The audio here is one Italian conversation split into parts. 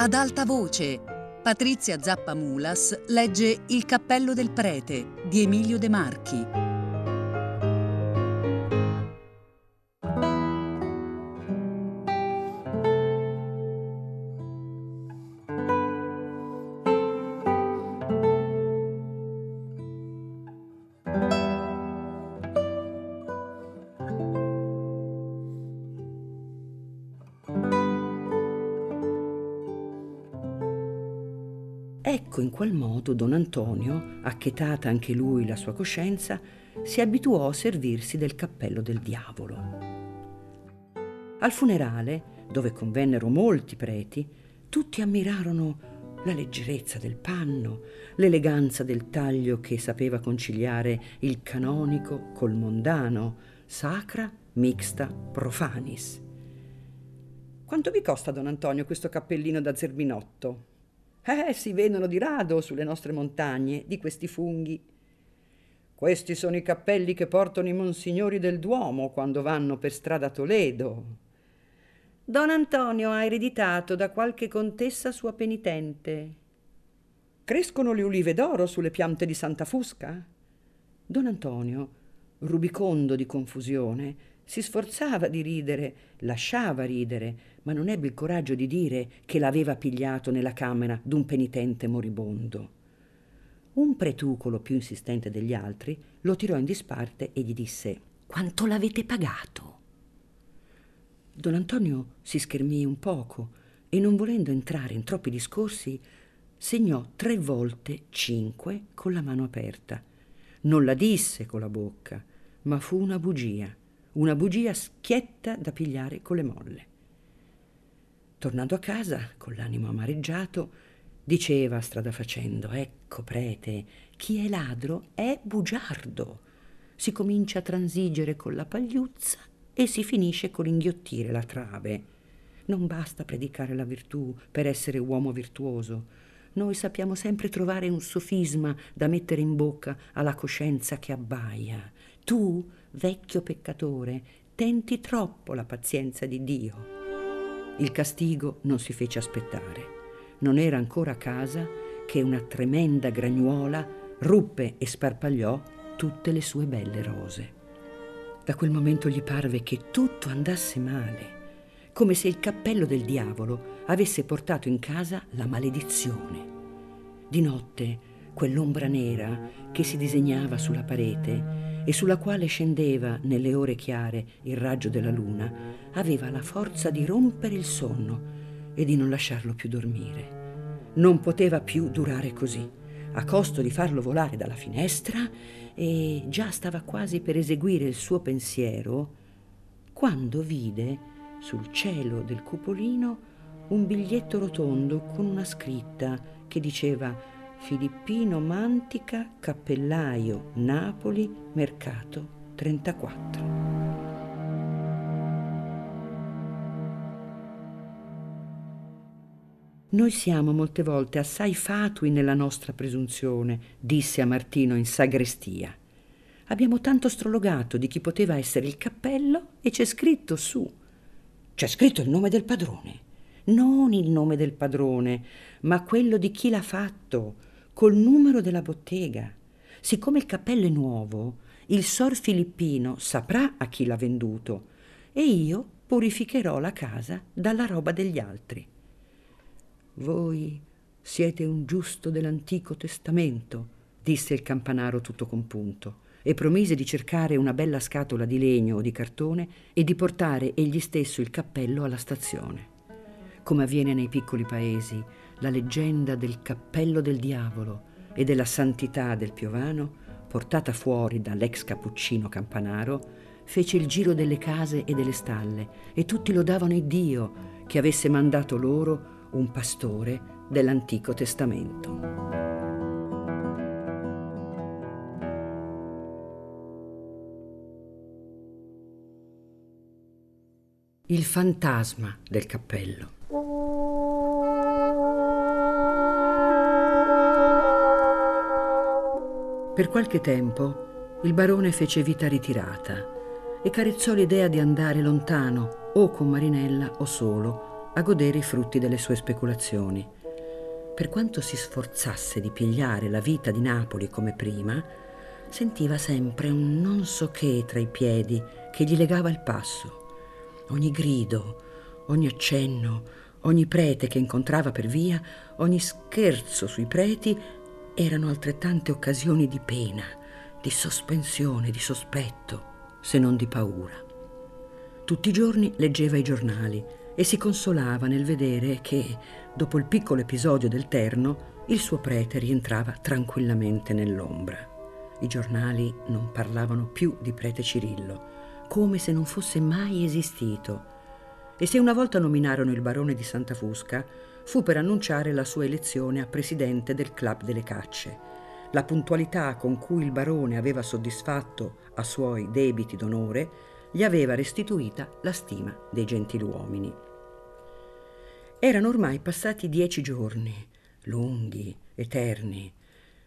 Ad alta voce, Patrizia Zappa Mulas legge Il cappello del prete di Emilio De Marchi. Ecco in qual modo don Antonio, achetata anche lui la sua coscienza, si abituò a servirsi del cappello del diavolo. Al funerale, dove convennero molti preti, tutti ammirarono la leggerezza del panno, l'eleganza del taglio che sapeva conciliare il canonico col mondano, sacra, mixta, profanis. Quanto vi costa, don Antonio, questo cappellino da zerbinotto? Eh, si vedono di rado sulle nostre montagne di questi funghi. Questi sono i cappelli che portano i monsignori del Duomo quando vanno per strada Toledo. Don Antonio ha ereditato da qualche contessa sua penitente. Crescono le ulive d'oro sulle piante di Santa Fusca? Don Antonio, rubicondo di confusione, si sforzava di ridere, lasciava ridere, ma non ebbe il coraggio di dire che l'aveva pigliato nella camera d'un penitente moribondo. Un pretucolo più insistente degli altri lo tirò in disparte e gli disse Quanto l'avete pagato? Don Antonio si schermì un poco e non volendo entrare in troppi discorsi, segnò tre volte cinque con la mano aperta. Non la disse con la bocca, ma fu una bugia una bugia schietta da pigliare con le molle. Tornando a casa, con l'animo amareggiato, diceva strada facendo, ecco prete, chi è ladro è bugiardo. Si comincia a transigere con la pagliuzza e si finisce con inghiottire la trave. Non basta predicare la virtù per essere uomo virtuoso. Noi sappiamo sempre trovare un sofisma da mettere in bocca alla coscienza che abbaia. Tu vecchio peccatore, tenti troppo la pazienza di Dio. Il castigo non si fece aspettare. Non era ancora a casa che una tremenda gragnuola ruppe e sparpagliò tutte le sue belle rose. Da quel momento gli parve che tutto andasse male, come se il cappello del diavolo avesse portato in casa la maledizione. Di notte, quell'ombra nera che si disegnava sulla parete e sulla quale scendeva nelle ore chiare il raggio della luna, aveva la forza di rompere il sonno e di non lasciarlo più dormire. Non poteva più durare così, a costo di farlo volare dalla finestra e già stava quasi per eseguire il suo pensiero, quando vide sul cielo del cupolino un biglietto rotondo con una scritta che diceva Filippino Mantica, cappellaio, Napoli, mercato 34. Noi siamo molte volte assai fatui nella nostra presunzione, disse a Martino in sagrestia. Abbiamo tanto strologato di chi poteva essere il cappello e c'è scritto su. C'è scritto il nome del padrone. Non il nome del padrone, ma quello di chi l'ha fatto, col numero della bottega. Siccome il cappello è nuovo, il sor Filippino saprà a chi l'ha venduto e io purificherò la casa dalla roba degli altri. Voi siete un giusto dell'Antico Testamento, disse il campanaro tutto compunto, e promise di cercare una bella scatola di legno o di cartone e di portare egli stesso il cappello alla stazione. Come avviene nei piccoli paesi, la leggenda del cappello del diavolo e della santità del Piovano, portata fuori dall'ex cappuccino campanaro, fece il giro delle case e delle stalle e tutti lodavano il Dio che avesse mandato loro un pastore dell'Antico Testamento. Il fantasma del cappello. Per qualche tempo il barone fece vita ritirata e carezzò l'idea di andare lontano, o con Marinella o solo, a godere i frutti delle sue speculazioni. Per quanto si sforzasse di pigliare la vita di Napoli come prima, sentiva sempre un non so che tra i piedi che gli legava il passo. Ogni grido, ogni accenno, ogni prete che incontrava per via, ogni scherzo sui preti erano altrettante occasioni di pena, di sospensione, di sospetto, se non di paura. Tutti i giorni leggeva i giornali e si consolava nel vedere che, dopo il piccolo episodio del terno, il suo prete rientrava tranquillamente nell'ombra. I giornali non parlavano più di prete Cirillo, come se non fosse mai esistito. E se una volta nominarono il barone di Santa Fusca, fu per annunciare la sua elezione a presidente del Club delle Cacce. La puntualità con cui il barone aveva soddisfatto a suoi debiti d'onore gli aveva restituita la stima dei gentiluomini. Erano ormai passati dieci giorni, lunghi, eterni,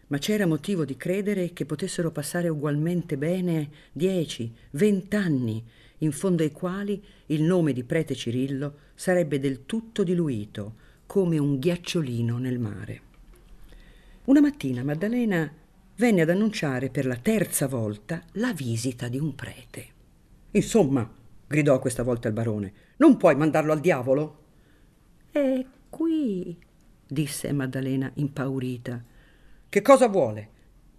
ma c'era motivo di credere che potessero passare ugualmente bene dieci, vent'anni, in fondo ai quali il nome di prete Cirillo sarebbe del tutto diluito, come un ghiacciolino nel mare. Una mattina Maddalena venne ad annunciare per la terza volta la visita di un prete. Insomma, gridò questa volta il barone, non puoi mandarlo al diavolo? È qui, disse Maddalena impaurita. Che cosa vuole?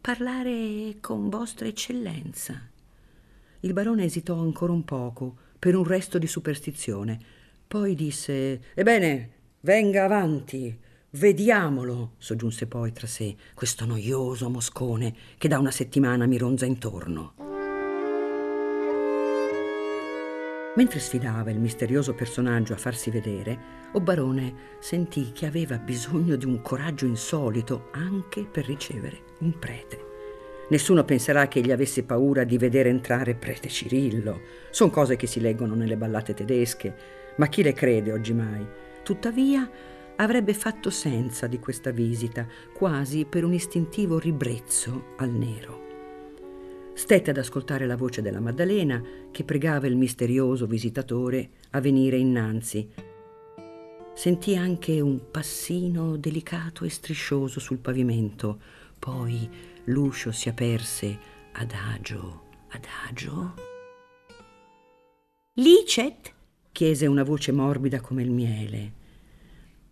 Parlare con vostra eccellenza. Il barone esitò ancora un poco, per un resto di superstizione. Poi disse: Ebbene, venga avanti. Vediamolo, soggiunse poi tra sé, questo noioso moscone che da una settimana mi ronza intorno. Mentre sfidava il misterioso personaggio a farsi vedere, o barone sentì che aveva bisogno di un coraggio insolito anche per ricevere un prete. Nessuno penserà che egli avesse paura di vedere entrare prete Cirillo. Sono cose che si leggono nelle ballate tedesche, ma chi le crede oggi mai? Tuttavia avrebbe fatto senza di questa visita, quasi per un istintivo ribrezzo al nero. Stette ad ascoltare la voce della Maddalena che pregava il misterioso visitatore a venire innanzi. Sentì anche un passino delicato e striscioso sul pavimento, poi l'uscio si aperse adagio, adagio. Licet? Chiese una voce morbida come il miele.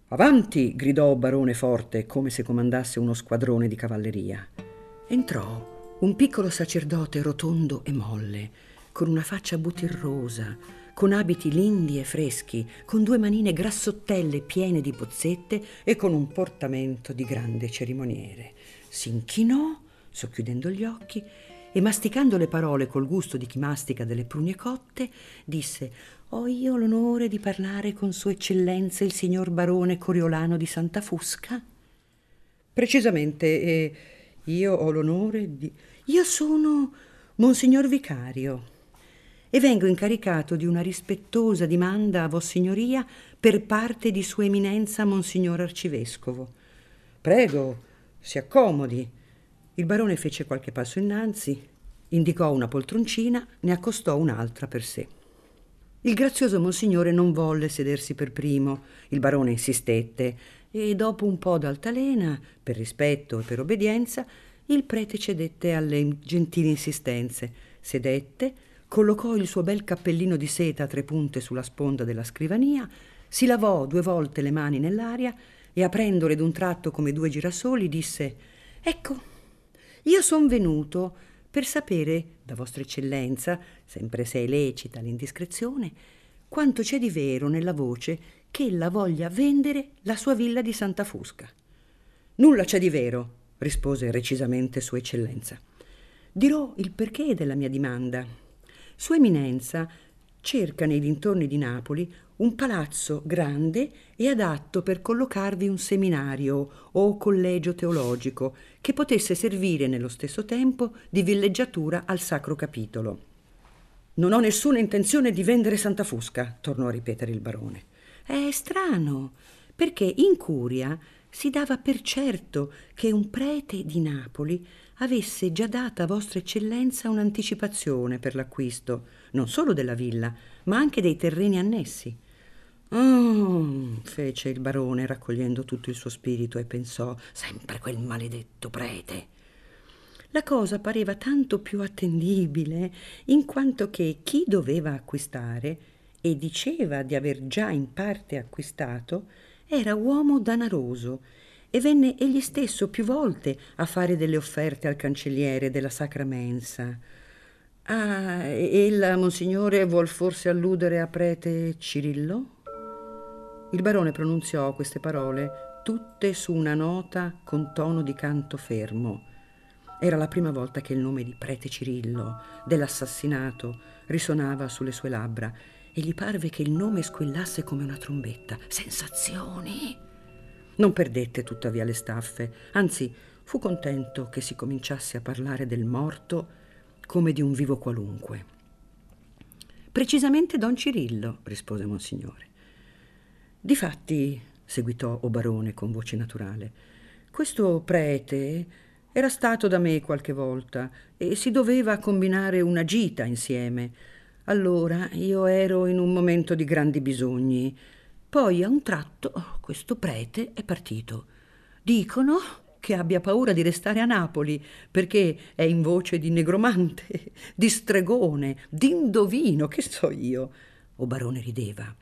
Avanti! gridò barone forte, come se comandasse uno squadrone di cavalleria. Entrò un piccolo sacerdote rotondo e molle, con una faccia butirrosa, con abiti lindi e freschi, con due manine grassottelle piene di bozzette e con un portamento di grande cerimoniere. Si inchinò, socchiudendo gli occhi, e masticando le parole col gusto di chi mastica delle prugne cotte, disse Ho io l'onore di parlare con Sua Eccellenza il signor barone Coriolano di Santa Fusca? Precisamente, eh, io ho l'onore di... Io sono Monsignor Vicario e vengo incaricato di una rispettosa dimanda a Vossignoria per parte di Sua Eminenza Monsignor Arcivescovo. Prego, si accomodi. Il barone fece qualche passo innanzi, indicò una poltroncina, ne accostò un'altra per sé. Il grazioso Monsignore non volle sedersi per primo. Il barone insistette e dopo un po' d'altalena, per rispetto e per obbedienza, il prete cedette alle gentili insistenze, sedette, collocò il suo bel cappellino di seta a tre punte sulla sponda della scrivania, si lavò due volte le mani nell'aria e aprendole d'un tratto come due girasoli disse Ecco, io son venuto per sapere da vostra eccellenza, sempre se è lecita l'indiscrezione, quanto c'è di vero nella voce che ella voglia vendere la sua villa di Santa Fusca. Nulla c'è di vero, rispose recisamente Sua Eccellenza. Dirò il perché della mia dimanda. Sua Eminenza cerca nei dintorni di Napoli un palazzo grande e adatto per collocarvi un seminario o collegio teologico che potesse servire nello stesso tempo di villeggiatura al Sacro Capitolo. Non ho nessuna intenzione di vendere Santa Fusca, tornò a ripetere il barone. È strano, perché in curia si dava per certo che un prete di Napoli avesse già data a vostra eccellenza un'anticipazione per l'acquisto non solo della villa, ma anche dei terreni annessi. Oh, fece il barone raccogliendo tutto il suo spirito e pensò sempre quel maledetto prete. La cosa pareva tanto più attendibile in quanto che chi doveva acquistare e diceva di aver già in parte acquistato era uomo danaroso e venne egli stesso più volte a fare delle offerte al cancelliere della Sacra Mensa. Ah, il monsignore vuol forse alludere a prete Cirillo? Il barone pronunziò queste parole tutte su una nota con tono di canto fermo. Era la prima volta che il nome di prete Cirillo, dell'assassinato, risonava sulle sue labbra e gli parve che il nome squillasse come una trombetta. Sensazioni! Non perdette tuttavia le staffe, anzi fu contento che si cominciasse a parlare del morto come di un vivo qualunque. Precisamente don Cirillo, rispose Monsignore. Difatti, seguitò o barone con voce naturale, questo prete era stato da me qualche volta e si doveva combinare una gita insieme. Allora io ero in un momento di grandi bisogni. Poi a un tratto questo prete è partito. Dicono che abbia paura di restare a Napoli perché è in voce di negromante, di stregone, di indovino, che so io. O barone rideva.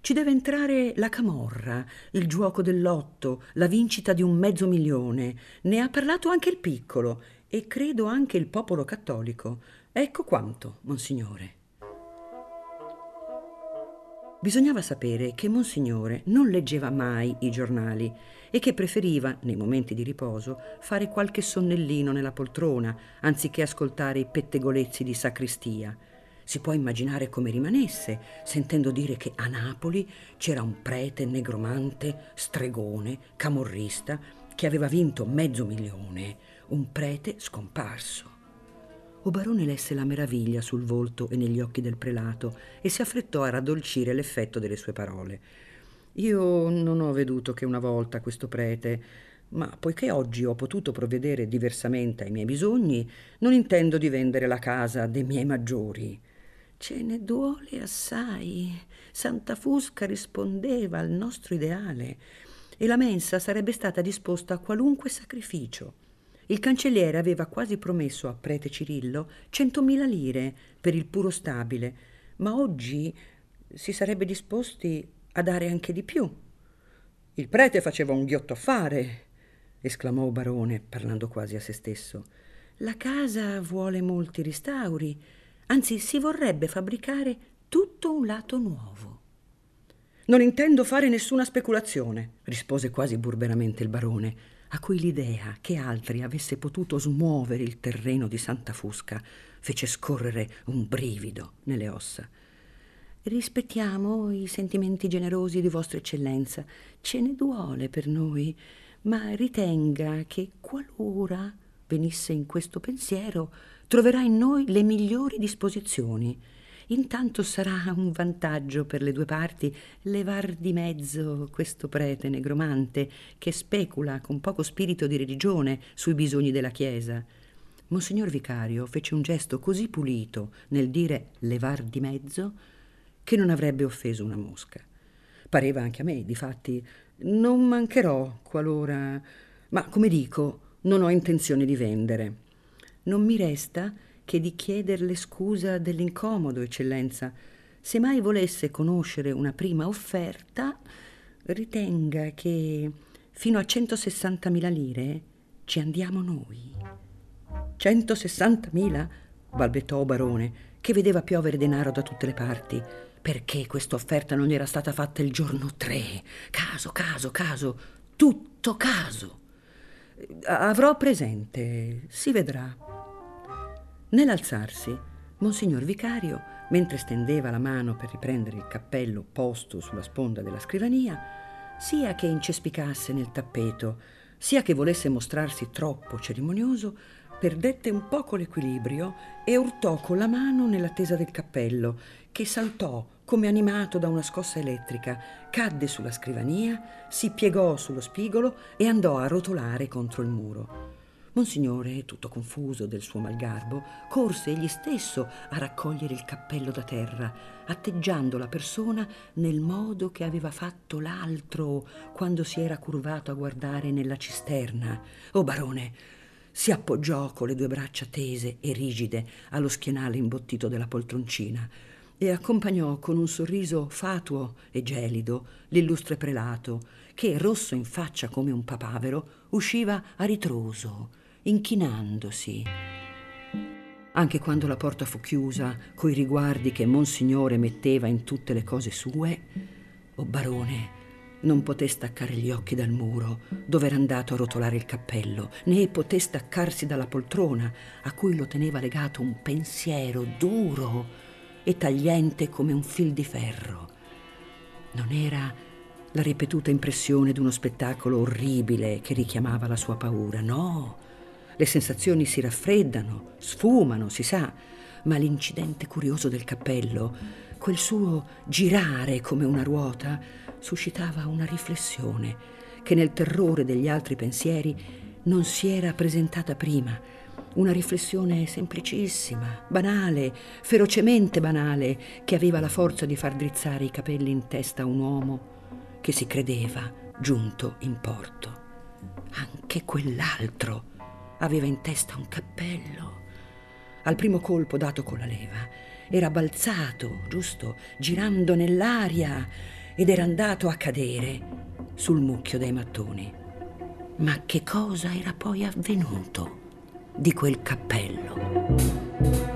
Ci deve entrare la camorra, il giuoco dell'otto, la vincita di un mezzo milione. Ne ha parlato anche il piccolo e credo anche il popolo cattolico. Ecco quanto, monsignore. Bisognava sapere che Monsignore non leggeva mai i giornali e che preferiva, nei momenti di riposo, fare qualche sonnellino nella poltrona, anziché ascoltare i pettegolezzi di sacristia. Si può immaginare come rimanesse, sentendo dire che a Napoli c'era un prete negromante, stregone, camorrista, che aveva vinto mezzo milione, un prete scomparso. O barone lesse la meraviglia sul volto e negli occhi del prelato e si affrettò a raddolcire l'effetto delle sue parole. Io non ho veduto che una volta questo prete, ma poiché oggi ho potuto provvedere diversamente ai miei bisogni, non intendo di vendere la casa dei miei maggiori. Ce ne duole assai. Santa Fusca rispondeva al nostro ideale e la mensa sarebbe stata disposta a qualunque sacrificio. Il cancelliere aveva quasi promesso a prete Cirillo centomila lire per il puro stabile, ma oggi si sarebbe disposti a dare anche di più. Il prete faceva un ghiotto affare, esclamò Barone, parlando quasi a se stesso. La casa vuole molti ristauri, anzi si vorrebbe fabbricare tutto un lato nuovo. Non intendo fare nessuna speculazione, rispose quasi burberamente il barone a cui l'idea che altri avesse potuto smuovere il terreno di Santa Fusca fece scorrere un brivido nelle ossa. Rispettiamo i sentimenti generosi di Vostra Eccellenza, ce ne duole per noi, ma ritenga che qualora venisse in questo pensiero, troverà in noi le migliori disposizioni Intanto sarà un vantaggio per le due parti levar di mezzo questo prete negromante che specula con poco spirito di religione sui bisogni della Chiesa. Monsignor Vicario fece un gesto così pulito nel dire levar di mezzo che non avrebbe offeso una mosca. Pareva anche a me, difatti, non mancherò qualora... Ma come dico, non ho intenzione di vendere. Non mi resta che di chiederle scusa dell'incomodo, eccellenza. Se mai volesse conoscere una prima offerta, ritenga che fino a 160.000 lire ci andiamo noi. 160.000? balbettò Barone, che vedeva piovere denaro da tutte le parti. Perché questa offerta non era stata fatta il giorno 3? Caso, caso, caso, tutto caso. Avrò presente, si vedrà. Nell'alzarsi, Monsignor Vicario, mentre stendeva la mano per riprendere il cappello posto sulla sponda della scrivania, sia che incespicasse nel tappeto, sia che volesse mostrarsi troppo cerimonioso, perdette un poco l'equilibrio e urtò con la mano nella tesa del cappello, che saltò come animato da una scossa elettrica, cadde sulla scrivania, si piegò sullo spigolo e andò a rotolare contro il muro. Monsignore, tutto confuso del suo malgarbo, corse egli stesso a raccogliere il cappello da terra, atteggiando la persona nel modo che aveva fatto l'altro quando si era curvato a guardare nella cisterna. Oh barone, si appoggiò con le due braccia tese e rigide allo schienale imbottito della poltroncina e accompagnò con un sorriso fatuo e gelido l'illustre prelato che, rosso in faccia come un papavero, usciva a ritroso inchinandosi. Anche quando la porta fu chiusa, coi riguardi che Monsignore metteva in tutte le cose sue, o barone, non poté staccare gli occhi dal muro dove era andato a rotolare il cappello, né poté staccarsi dalla poltrona a cui lo teneva legato un pensiero duro e tagliente come un fil di ferro. Non era la ripetuta impressione di uno spettacolo orribile che richiamava la sua paura, no, le sensazioni si raffreddano, sfumano, si sa, ma l'incidente curioso del cappello, quel suo girare come una ruota, suscitava una riflessione che nel terrore degli altri pensieri non si era presentata prima. Una riflessione semplicissima, banale, ferocemente banale, che aveva la forza di far drizzare i capelli in testa a un uomo che si credeva giunto in porto. Anche quell'altro Aveva in testa un cappello. Al primo colpo dato con la leva era balzato, giusto, girando nell'aria ed era andato a cadere sul mucchio dei mattoni. Ma che cosa era poi avvenuto di quel cappello?